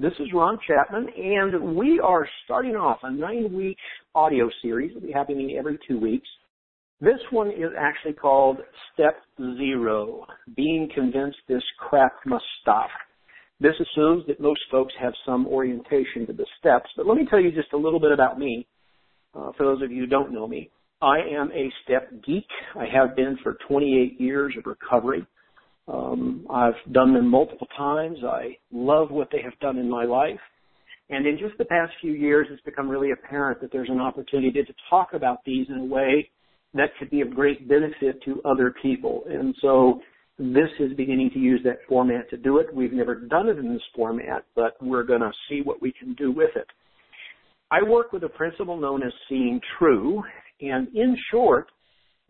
This is Ron Chapman, and we are starting off a nine-week audio series that will be happening every two weeks. This one is actually called Step Zero, Being Convinced This Crap Must Stop. This assumes that most folks have some orientation to the steps, but let me tell you just a little bit about me, uh, for those of you who don't know me. I am a step geek. I have been for 28 years of recovery. Um, I've done them multiple times. I love what they have done in my life. And in just the past few years, it's become really apparent that there's an opportunity to talk about these in a way that could be of great benefit to other people. And so this is beginning to use that format to do it. We've never done it in this format, but we're going to see what we can do with it. I work with a principle known as seeing true. And in short,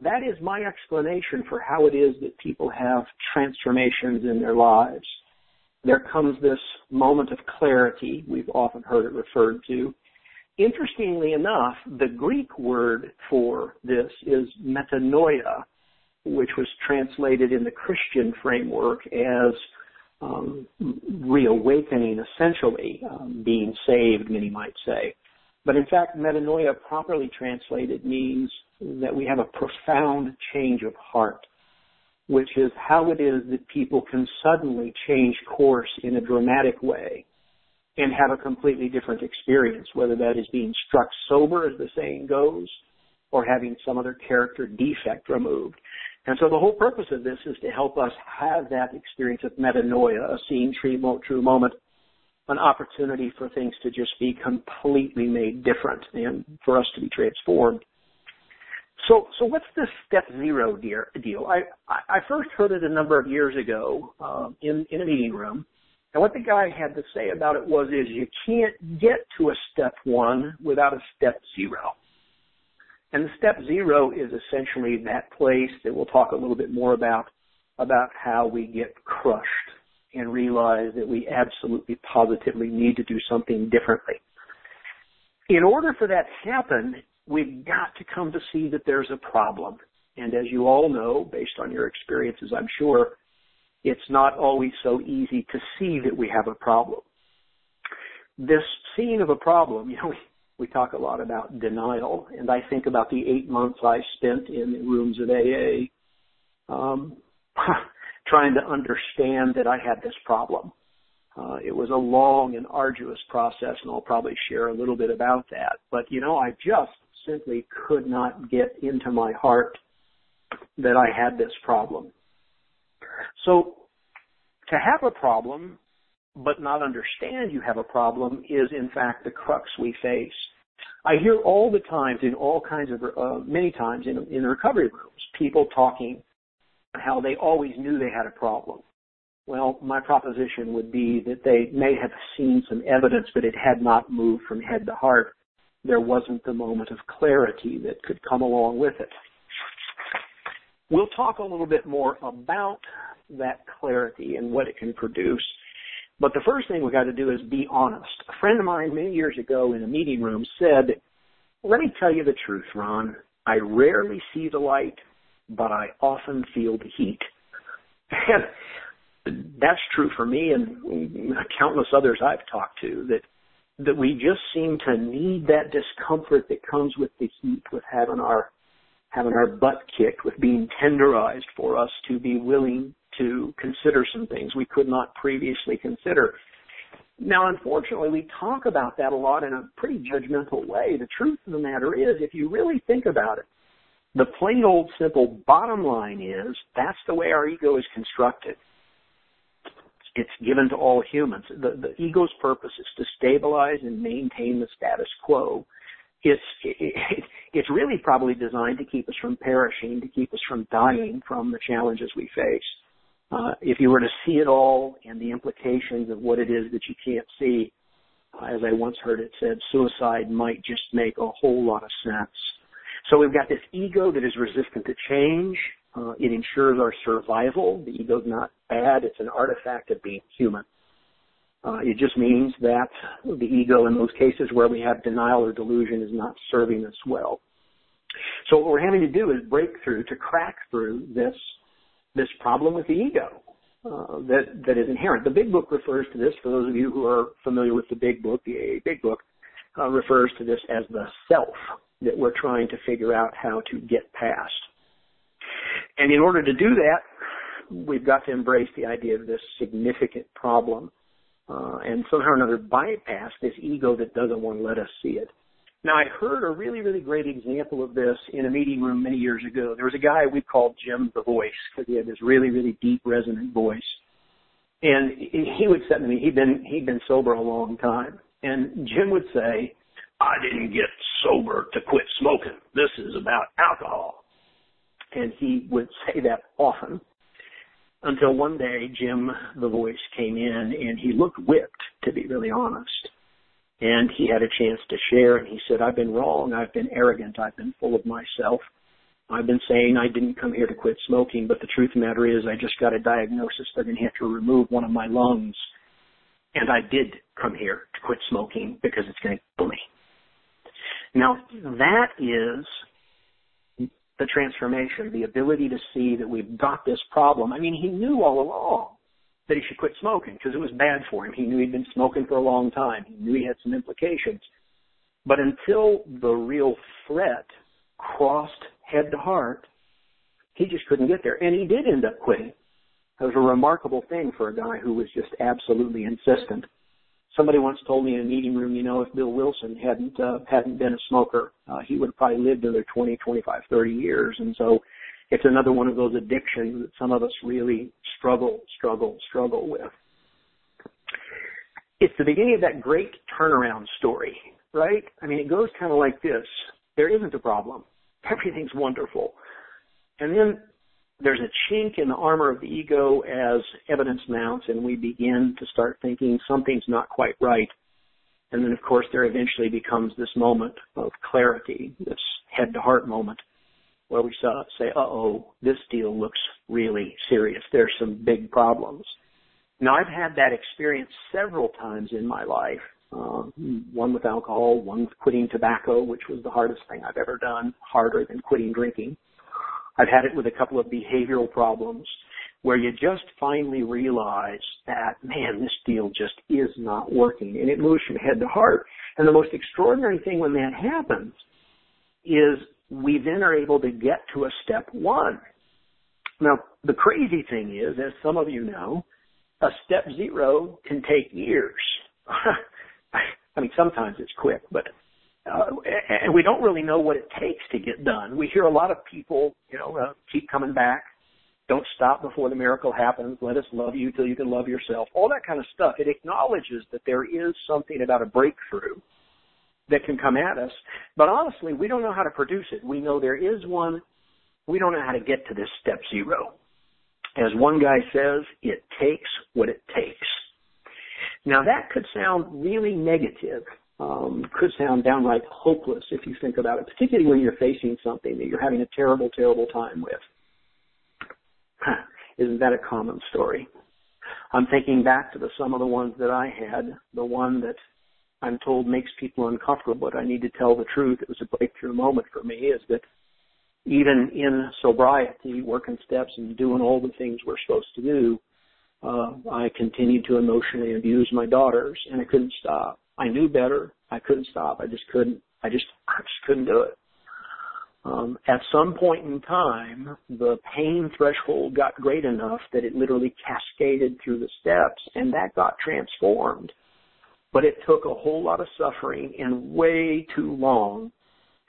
that is my explanation for how it is that people have transformations in their lives. There comes this moment of clarity, we've often heard it referred to. Interestingly enough, the Greek word for this is metanoia, which was translated in the Christian framework as um, reawakening, essentially, um, being saved, many might say. But in fact, metanoia properly translated means that we have a profound change of heart, which is how it is that people can suddenly change course in a dramatic way and have a completely different experience, whether that is being struck sober, as the saying goes, or having some other character defect removed. And so the whole purpose of this is to help us have that experience of metanoia, a seeing true moment, an opportunity for things to just be completely made different and for us to be transformed. So, so what's this step zero deal? I, I first heard it a number of years ago uh, in in a meeting room, and what the guy had to say about it was, is you can't get to a step one without a step zero. And the step zero is essentially that place that we'll talk a little bit more about about how we get crushed and realize that we absolutely positively need to do something differently. In order for that to happen, we've got to come to see that there's a problem. And as you all know, based on your experiences, I'm sure, it's not always so easy to see that we have a problem. This seeing of a problem, you know, we, talk a lot about denial, and I think about the eight months I spent in the rooms of AA, um, trying to understand that I had this problem. Uh, it was a long and arduous process, and I'll probably share a little bit about that. But you know, I just simply could not get into my heart that I had this problem. So to have a problem, but not understand you have a problem is in fact the crux we face. I hear all the times in all kinds of, uh, many times in, in recovery rooms, people talking how they always knew they had a problem. Well, my proposition would be that they may have seen some evidence, but it had not moved from head to heart there wasn't the moment of clarity that could come along with it. We'll talk a little bit more about that clarity and what it can produce. But the first thing we've got to do is be honest. A friend of mine many years ago in a meeting room said, let me tell you the truth, Ron. I rarely see the light, but I often feel the heat. And that's true for me and countless others I've talked to that that we just seem to need that discomfort that comes with the heat, with having our having our butt kicked, with being tenderized for us to be willing to consider some things we could not previously consider. Now, unfortunately, we talk about that a lot in a pretty judgmental way. The truth of the matter is, if you really think about it, the plain old simple bottom line is that's the way our ego is constructed it's given to all humans. The, the ego's purpose is to stabilize and maintain the status quo. It's it, it's really probably designed to keep us from perishing, to keep us from dying from the challenges we face. Uh, if you were to see it all and the implications of what it is that you can't see, uh, as I once heard it said, suicide might just make a whole lot of sense. So we've got this ego that is resistant to change. Uh, it ensures our survival. The ego's not bad. It's an artifact of being human. Uh, it just means that the ego in those cases where we have denial or delusion is not serving us well. So what we're having to do is break through to crack through this, this problem with the ego. uh, that that is inherent. The Big Book refers to this. For those of you who are familiar with the Big Book, the AA Big Book uh, refers to this as the self that we're trying to figure out how to get past. And in order to do that, we've got to embrace the idea of this significant problem uh, and somehow or another bypass this ego that doesn't want to let us see it. Now, I heard a really, really great example of this in a meeting room many years ago. There was a guy we called Jim the Voice because he had this really, really deep, resonant voice. And he would say to me, he'd been, he'd been sober a long time. And Jim would say, I didn't get sober to quit smoking. This is about alcohol. And he would say that often until one day Jim the voice came in and he looked whipped to be really honest. And he had a chance to share and he said, I've been wrong. I've been arrogant. I've been full of myself. I've been saying I didn't come here to quit smoking, but the truth of the matter is I just got a diagnosis. They're going to have to remove one of my lungs. And I did come here to quit smoking because it's going to kill me. Now, that is the transformation, the ability to see that we've got this problem. I mean, he knew all along that he should quit smoking because it was bad for him. He knew he'd been smoking for a long time. He knew he had some implications. But until the real threat crossed head to heart, he just couldn't get there. And he did end up quitting. It was a remarkable thing for a guy who was just absolutely insistent. Somebody once told me in a meeting room, you know, if Bill Wilson hadn't uh, hadn't been a smoker, uh, he would have probably lived another 20, 25, 30 years. And so, it's another one of those addictions that some of us really struggle, struggle, struggle with. It's the beginning of that great turnaround story, right? I mean, it goes kind of like this: there isn't a problem, everything's wonderful, and then there's a chink in the armor of the ego as evidence mounts and we begin to start thinking something's not quite right. And then of course there eventually becomes this moment of clarity, this head to heart moment where we say, uh-oh, this deal looks really serious. There's some big problems. Now I've had that experience several times in my life. Uh, one with alcohol, one with quitting tobacco, which was the hardest thing I've ever done, harder than quitting drinking. I've had it with a couple of behavioral problems where you just finally realize that, man, this deal just is not working and it moves from head to heart. And the most extraordinary thing when that happens is we then are able to get to a step one. Now, the crazy thing is, as some of you know, a step zero can take years. I mean, sometimes it's quick, but uh, and we don't really know what it takes to get done. We hear a lot of people, you know, uh, keep coming back. Don't stop before the miracle happens. Let us love you till you can love yourself. All that kind of stuff. It acknowledges that there is something about a breakthrough that can come at us. But honestly, we don't know how to produce it. We know there is one. We don't know how to get to this step zero. As one guy says, it takes what it takes. Now that could sound really negative um, could sound downright hopeless if you think about it, particularly when you're facing something that you're having a terrible, terrible time with. Huh. Isn't that a common story? I'm thinking back to the, some of the ones that I had. The one that I'm told makes people uncomfortable, but I need to tell the truth. It was a breakthrough moment for me is that even in sobriety, working steps and doing all the things we're supposed to do, uh, I continued to emotionally abuse my daughters and I couldn't stop. I knew better. I couldn't stop. I just couldn't. I just I just couldn't do it. Um, at some point in time, the pain threshold got great enough that it literally cascaded through the steps, and that got transformed. But it took a whole lot of suffering and way too long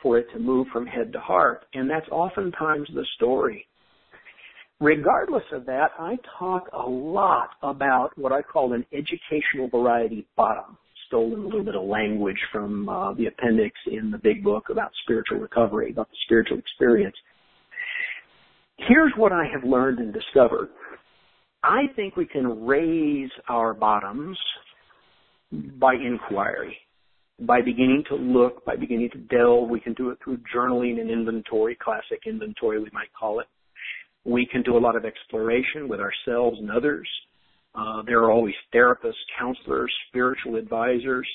for it to move from head to heart, and that's oftentimes the story. Regardless of that, I talk a lot about what I call an educational variety bottom stolen a little bit of language from uh, the appendix in the big book about spiritual recovery, about the spiritual experience. Here's what I have learned and discovered. I think we can raise our bottoms by inquiry, by beginning to look, by beginning to delve. We can do it through journaling and inventory, classic inventory we might call it. We can do a lot of exploration with ourselves and others. Uh, there are always therapists, counselors, spiritual advisors.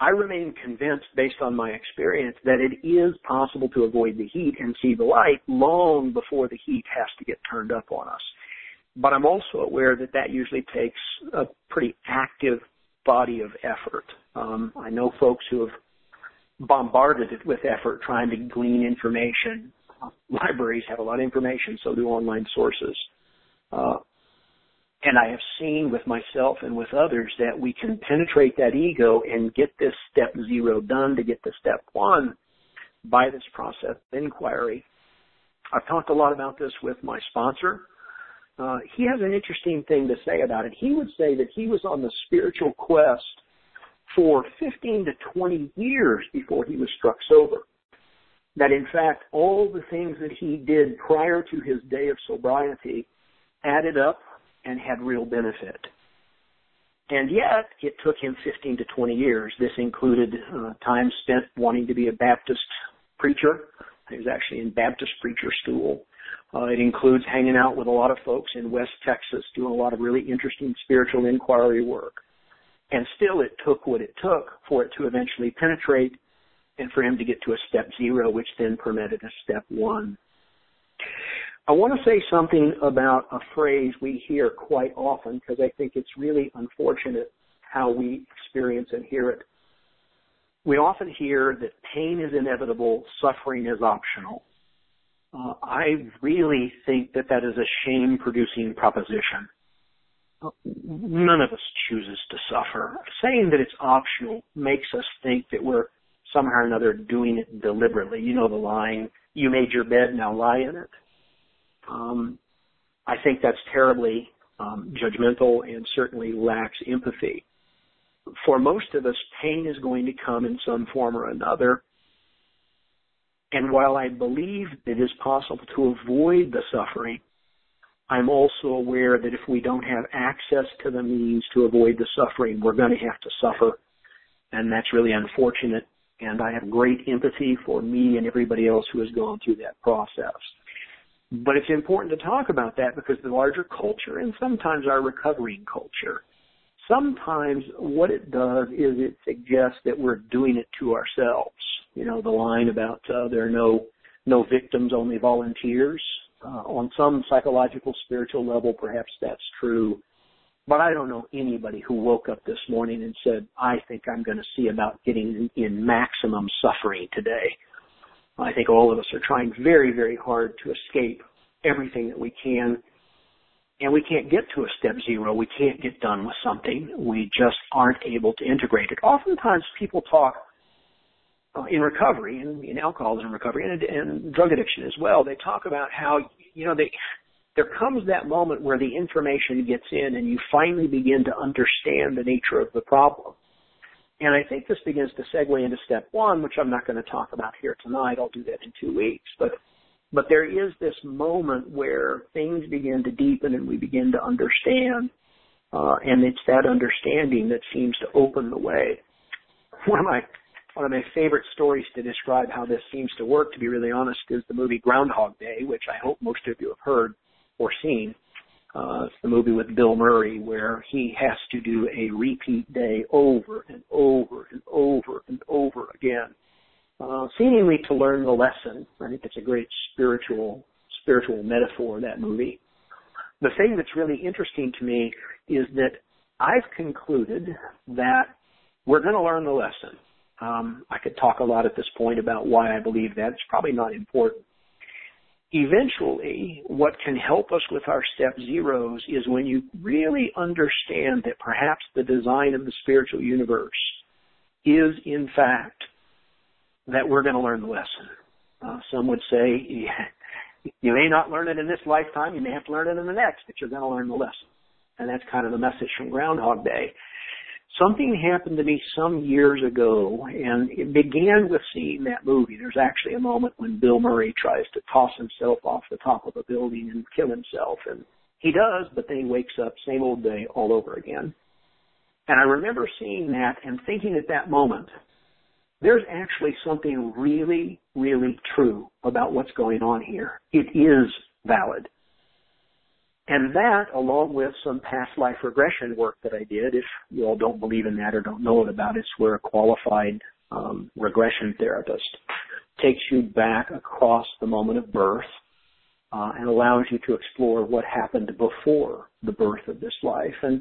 I remain convinced, based on my experience, that it is possible to avoid the heat and see the light long before the heat has to get turned up on us. but I'm also aware that that usually takes a pretty active body of effort. Um, I know folks who have bombarded it with effort trying to glean information. Libraries have a lot of information, so do online sources. Uh, and I have seen with myself and with others that we can penetrate that ego and get this step zero done to get to step one by this process of inquiry. I've talked a lot about this with my sponsor. Uh, he has an interesting thing to say about it. He would say that he was on the spiritual quest for 15 to 20 years before he was struck sober. That in fact, all the things that he did prior to his day of sobriety added up and had real benefit. And yet, it took him 15 to 20 years. This included uh, time spent wanting to be a Baptist preacher. He was actually in Baptist preacher school. Uh, it includes hanging out with a lot of folks in West Texas, doing a lot of really interesting spiritual inquiry work. And still, it took what it took for it to eventually penetrate and for him to get to a step zero, which then permitted a step one. I want to say something about a phrase we hear quite often because I think it's really unfortunate how we experience and hear it. We often hear that pain is inevitable, suffering is optional. Uh, I really think that that is a shame producing proposition. None of us chooses to suffer. Saying that it's optional makes us think that we're somehow or another doing it deliberately. You know the line, you made your bed, now lie in it. Um, I think that's terribly um, judgmental and certainly lacks empathy. For most of us, pain is going to come in some form or another. And while I believe it is possible to avoid the suffering, I'm also aware that if we don't have access to the means to avoid the suffering, we're going to have to suffer. And that's really unfortunate. And I have great empathy for me and everybody else who has gone through that process. But it's important to talk about that because the larger culture and sometimes our recovering culture, sometimes what it does is it suggests that we're doing it to ourselves. You know, the line about uh, there are no no victims, only volunteers. Uh, on some psychological, spiritual level, perhaps that's true. But I don't know anybody who woke up this morning and said, I think I'm going to see about getting in, in maximum suffering today. I think all of us are trying very, very hard to escape everything that we can. And we can't get to a step zero. We can't get done with something. We just aren't able to integrate it. Oftentimes people talk uh, in recovery, and in alcoholism recovery, and, and drug addiction as well. They talk about how, you know, they, there comes that moment where the information gets in and you finally begin to understand the nature of the problem. And I think this begins to segue into step one, which I'm not going to talk about here tonight. I'll do that in two weeks. But, but there is this moment where things begin to deepen and we begin to understand. Uh, and it's that understanding that seems to open the way. One of my, one of my favorite stories to describe how this seems to work, to be really honest, is the movie Groundhog Day, which I hope most of you have heard or seen. Uh, the movie with Bill Murray where he has to do a repeat day over and over and over and over again, uh, seemingly to learn the lesson. I think it's a great spiritual spiritual metaphor that movie. The thing that's really interesting to me is that I've concluded that we're going to learn the lesson. Um, I could talk a lot at this point about why I believe that. It's probably not important eventually what can help us with our step zeros is when you really understand that perhaps the design of the spiritual universe is in fact that we're going to learn the lesson. Uh, some would say you may not learn it in this lifetime, you may have to learn it in the next, but you're going to learn the lesson. And that's kind of the message from Groundhog Day something happened to me some years ago, and it began with seeing that movie. There's actually a moment when Bill Murray tries to toss himself off the top of a building and kill himself, and he does, but then he wakes up, same old day, all over again. And I remember seeing that and thinking at that moment, there's actually something really, really true about what's going on here. It is valid. And that, along with some past life regression work that I did, if you all don't believe in that or don't know it about it, we're a qualified um, regression therapist, takes you back across the moment of birth uh, and allows you to explore what happened before the birth of this life. And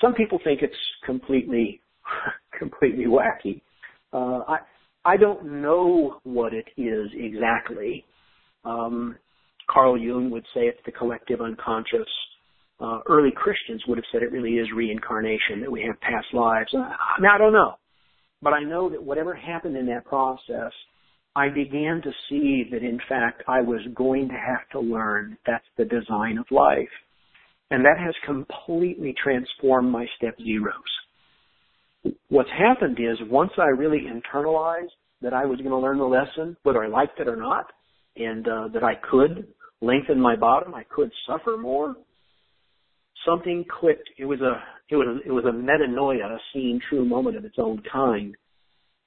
some people think it's completely, completely wacky. Uh, I, I don't know what it is exactly. Um, Carl Jung would say it's the collective unconscious. Uh, early Christians would have said it really is reincarnation, that we have past lives. Uh, now, I don't know. But I know that whatever happened in that process, I began to see that in fact I was going to have to learn that's the design of life. And that has completely transformed my step zeros. What's happened is once I really internalized that I was going to learn the lesson, whether I liked it or not, and uh, that I could lengthen my bottom, I could suffer more. Something clicked. It was a it was a, it was a metanoia, a seeing true moment of its own kind,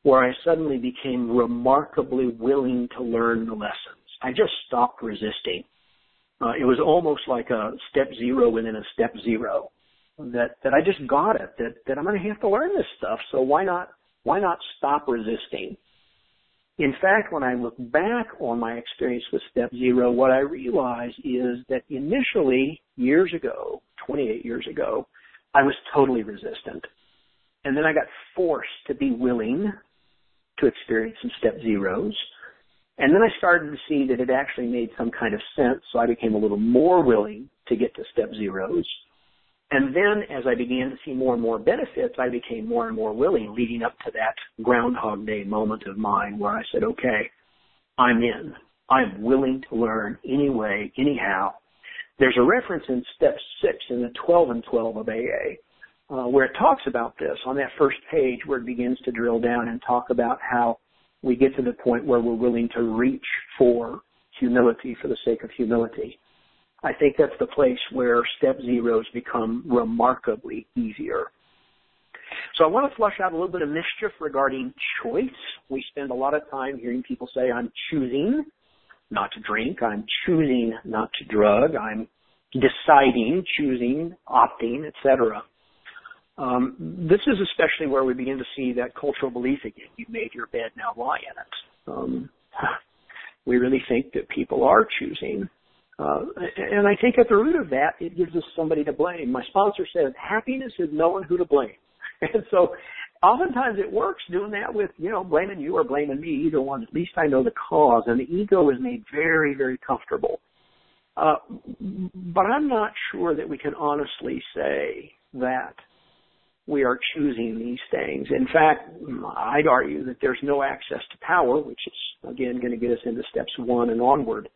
where I suddenly became remarkably willing to learn the lessons. I just stopped resisting. Uh, it was almost like a step zero within a step zero. That that I just got it. That that I'm going to have to learn this stuff. So why not why not stop resisting? In fact, when I look back on my experience with step zero, what I realize is that initially, years ago, 28 years ago, I was totally resistant. And then I got forced to be willing to experience some step zeros. And then I started to see that it actually made some kind of sense, so I became a little more willing to get to step zeros. And then as I began to see more and more benefits, I became more and more willing leading up to that Groundhog Day moment of mine where I said, okay, I'm in. I'm willing to learn anyway, anyhow. There's a reference in step six in the 12 and 12 of AA uh, where it talks about this on that first page where it begins to drill down and talk about how we get to the point where we're willing to reach for humility for the sake of humility. I think that's the place where step zeros become remarkably easier. So I want to flush out a little bit of mischief regarding choice. We spend a lot of time hearing people say, I'm choosing not to drink, I'm choosing not to drug, I'm deciding, choosing, opting, etc. Um, this is especially where we begin to see that cultural belief again. You've made your bed, now lie in it. Um, we really think that people are choosing uh, and I think at the root of that, it gives us somebody to blame. My sponsor says happiness is knowing who to blame. And so oftentimes it works doing that with, you know, blaming you or blaming me, either one. At least I know the cause. And the ego is made very, very comfortable. Uh, but I'm not sure that we can honestly say that we are choosing these things. In fact, I'd argue that there's no access to power, which is again going to get us into steps one and onward.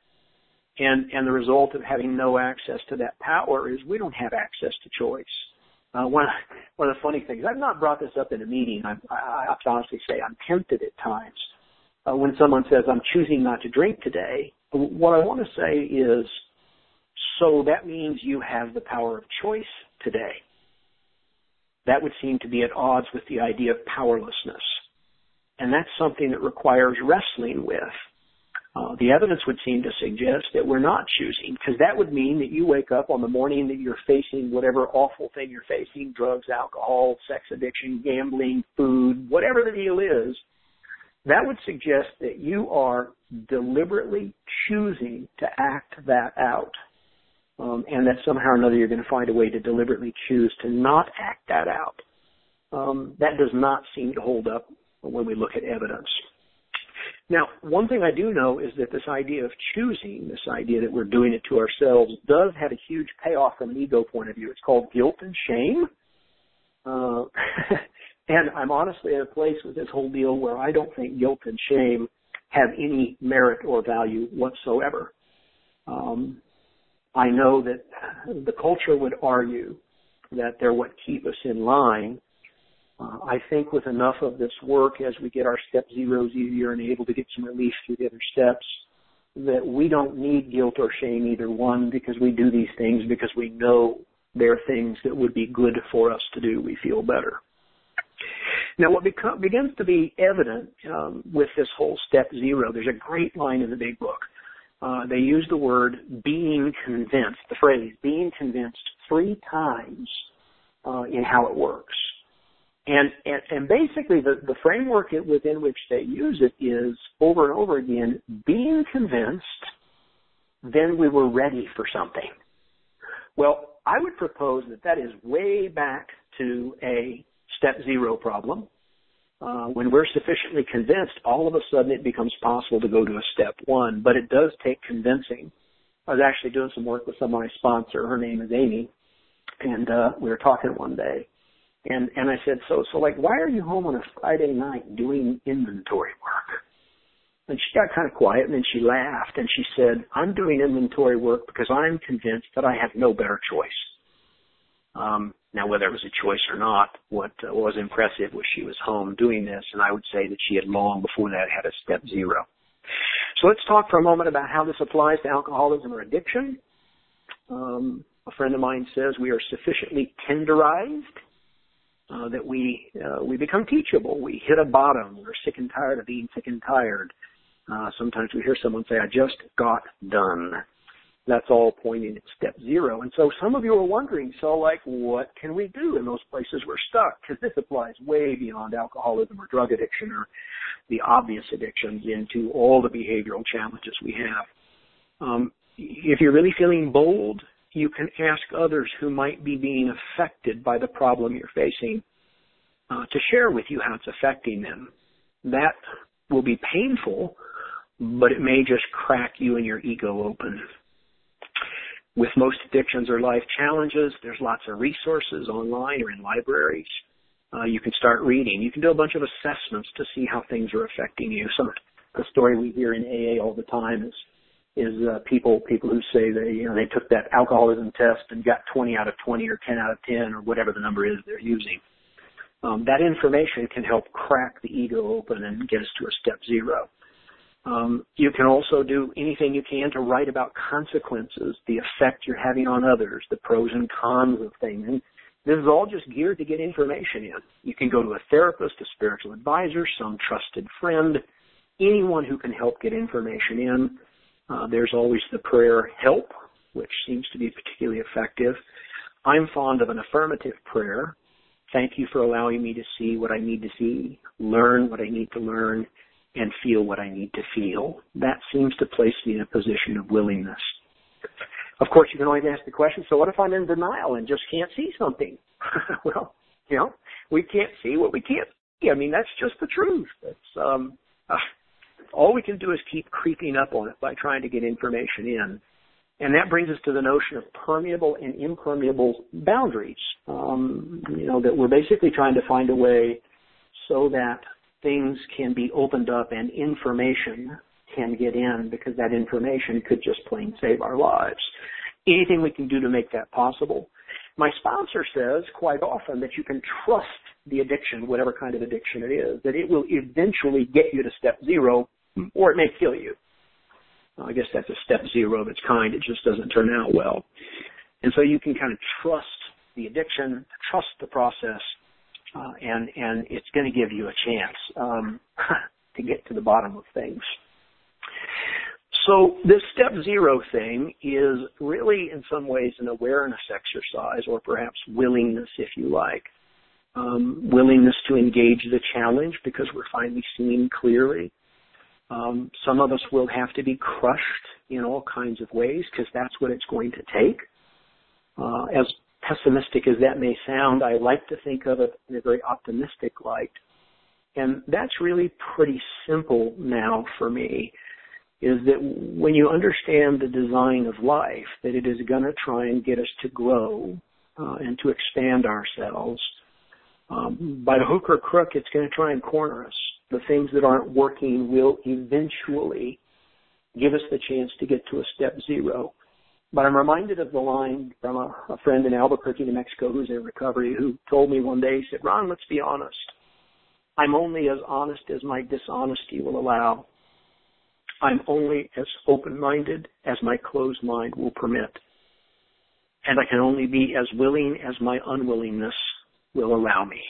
And, and the result of having no access to that power is we don't have access to choice. Uh, one, one of the funny things, I've not brought this up in a meeting. I, I, have to honestly say I'm tempted at times. Uh, when someone says, I'm choosing not to drink today, what I want to say is, so that means you have the power of choice today. That would seem to be at odds with the idea of powerlessness. And that's something that requires wrestling with. Uh, the evidence would seem to suggest that we're not choosing, because that would mean that you wake up on the morning that you're facing whatever awful thing you're facing, drugs, alcohol, sex addiction, gambling, food, whatever the deal is, that would suggest that you are deliberately choosing to act that out. Um, and that somehow or another you're going to find a way to deliberately choose to not act that out. Um, that does not seem to hold up when we look at evidence. Now, one thing I do know is that this idea of choosing, this idea that we're doing it to ourselves, does have a huge payoff from an ego point of view. It's called guilt and shame. Uh, and I'm honestly at a place with this whole deal where I don't think guilt and shame have any merit or value whatsoever. Um, I know that the culture would argue that they're what keep us in line, uh, I think with enough of this work, as we get our step zeros easier and able to get some relief through the other steps, that we don't need guilt or shame either one because we do these things because we know they're things that would be good for us to do. We feel better. Now, what begins to be evident um, with this whole step zero, there's a great line in the big book. Uh, they use the word being convinced, the phrase being convinced three times uh, in how it works. And, and, and basically the, the framework within which they use it is over and over again being convinced then we were ready for something. Well, I would propose that that is way back to a step zero problem. Uh, when we're sufficiently convinced, all of a sudden it becomes possible to go to a step one, but it does take convincing. I was actually doing some work with someone I sponsor. Her name is Amy, and uh, we were talking one day, and and I said, so so like, why are you home on a Friday night doing inventory work? And she got kind of quiet, and then she laughed, and she said, I'm doing inventory work because I'm convinced that I have no better choice. Um, now, whether it was a choice or not, what uh, was impressive was she was home doing this, and I would say that she had long before that had a step zero. So let's talk for a moment about how this applies to alcoholism or addiction. Um, a friend of mine says we are sufficiently tenderized uh, that we uh, we become teachable. We hit a bottom. We're sick and tired of being sick and tired. Uh, sometimes we hear someone say, "I just got done." That's all pointing at step zero. And so some of you are wondering, so like, what can we do in those places we're stuck? Because this applies way beyond alcoholism or drug addiction or the obvious addictions into all the behavioral challenges we have. Um, if you're really feeling bold, you can ask others who might be being affected by the problem you're facing uh, to share with you how it's affecting them. That will be painful, but it may just crack you and your ego open. With most addictions or life challenges, there's lots of resources online or in libraries. Uh, you can start reading. You can do a bunch of assessments to see how things are affecting you. Some the story we hear in AA all the time is is uh, people people who say they you know they took that alcoholism test and got 20 out of 20 or 10 out of 10 or whatever the number is they're using. Um, that information can help crack the ego open and get us to a step zero. Um, you can also do anything you can to write about consequences, the effect you're having on others, the pros and cons of things. And this is all just geared to get information in. You can go to a therapist, a spiritual advisor, some trusted friend, anyone who can help get information in. Uh, there's always the prayer help, which seems to be particularly effective. I'm fond of an affirmative prayer. Thank you for allowing me to see what I need to see, learn what I need to learn, and feel what I need to feel. That seems to place me in a position of willingness. Of course, you can always ask the question, so what if I'm in denial and just can't see something? well, you know, we can't see what we can't see. I mean, that's just the truth. It's, um, uh, all we can do is keep creeping up on it by trying to get information in. And that brings us to the notion of permeable and impermeable boundaries. Um, you know, that we're basically trying to find a way so that things can be opened up and information can get in because that information could just plain save our lives. Anything we can do to make that possible. My sponsor says quite often that you can trust the addiction, whatever kind of addiction it is, that it will eventually get you to step zero or it may kill you. I guess that's a step zero of its kind. It just doesn't turn out well. And so you can kind of trust the addiction, trust the process, uh, and and it's going to give you a chance um, to get to the bottom of things. So this step zero thing is really in some ways an awareness exercise or perhaps willingness if you like. Um, willingness to engage the challenge because we're finally seeing clearly. Um, some of us will have to be crushed in all kinds of ways because that's what it's going to take. Uh, as pessimistic as that may sound, I like to think of it in a very optimistic light. And that's really pretty simple now for me, is that when you understand the design of life, that it is going to try and get us to grow uh, and to expand ourselves. Um, by the hook or crook, it's going to try and corner us. The things that aren't working will eventually give us the chance to get to a step zero. But I'm reminded of the line from a, a friend in Albuquerque, New Mexico, who's in recovery, who told me one day, he said, Ron, let's be honest. I'm only as honest as my dishonesty will allow. I'm only as open-minded as my closed mind will permit. And I can only be as willing as my unwillingness will allow me.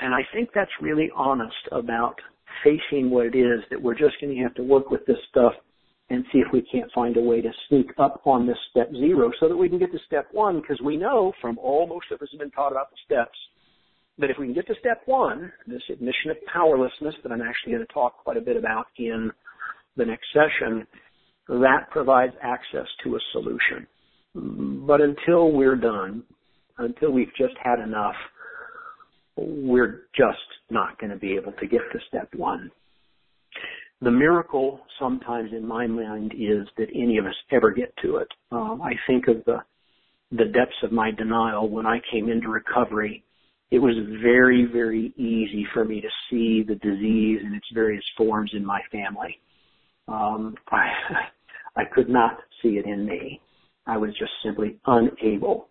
And I think that's really honest about facing what it is that we're just going to have to work with this stuff and see if we can't find a way to sneak up on this step zero so that we can get to step one because we know from all most of us have been taught about the steps that if we can get to step one, this admission of powerlessness that I'm actually going to talk quite a bit about in the next session, that provides access to a solution. But until we're done, until we've just had enough, we're just not going to be able to get to step one. The miracle sometimes in my mind is that any of us ever get to it. Um, I think of the the depths of my denial when I came into recovery. It was very, very easy for me to see the disease in its various forms in my family. Um, I, I could not see it in me. I was just simply unable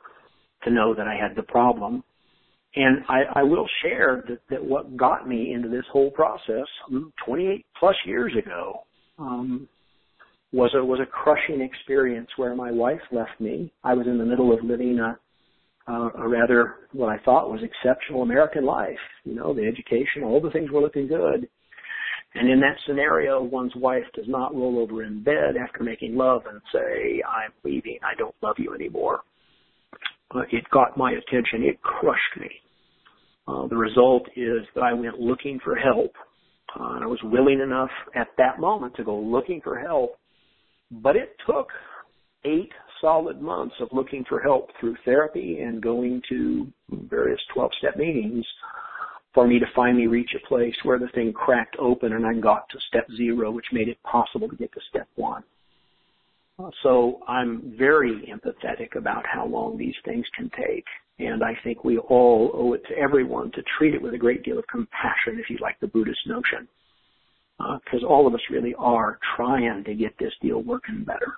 to know that I had the problem. And I, I will share that, that what got me into this whole process 28 plus years ago um, was a was a crushing experience where my wife left me. I was in the middle of living a uh, a rather what I thought was exceptional American life. You know, the education, all the things were looking good. And in that scenario, one's wife does not roll over in bed after making love and say, I'm leaving, I don't love you anymore. Uh, it got my attention, it crushed me. Uh, the result is that I went looking for help. Uh, and I was willing enough at that moment to go looking for help. But it took eight solid months of looking for help through therapy and going to various 12 step meetings for me to finally reach a place where the thing cracked open and I got to step zero, which made it possible to get to step one. So I'm very empathetic about how long these things can take. And I think we all owe it to everyone to treat it with a great deal of compassion, if you like the Buddhist notion. Because uh, all of us really are trying to get this deal working better.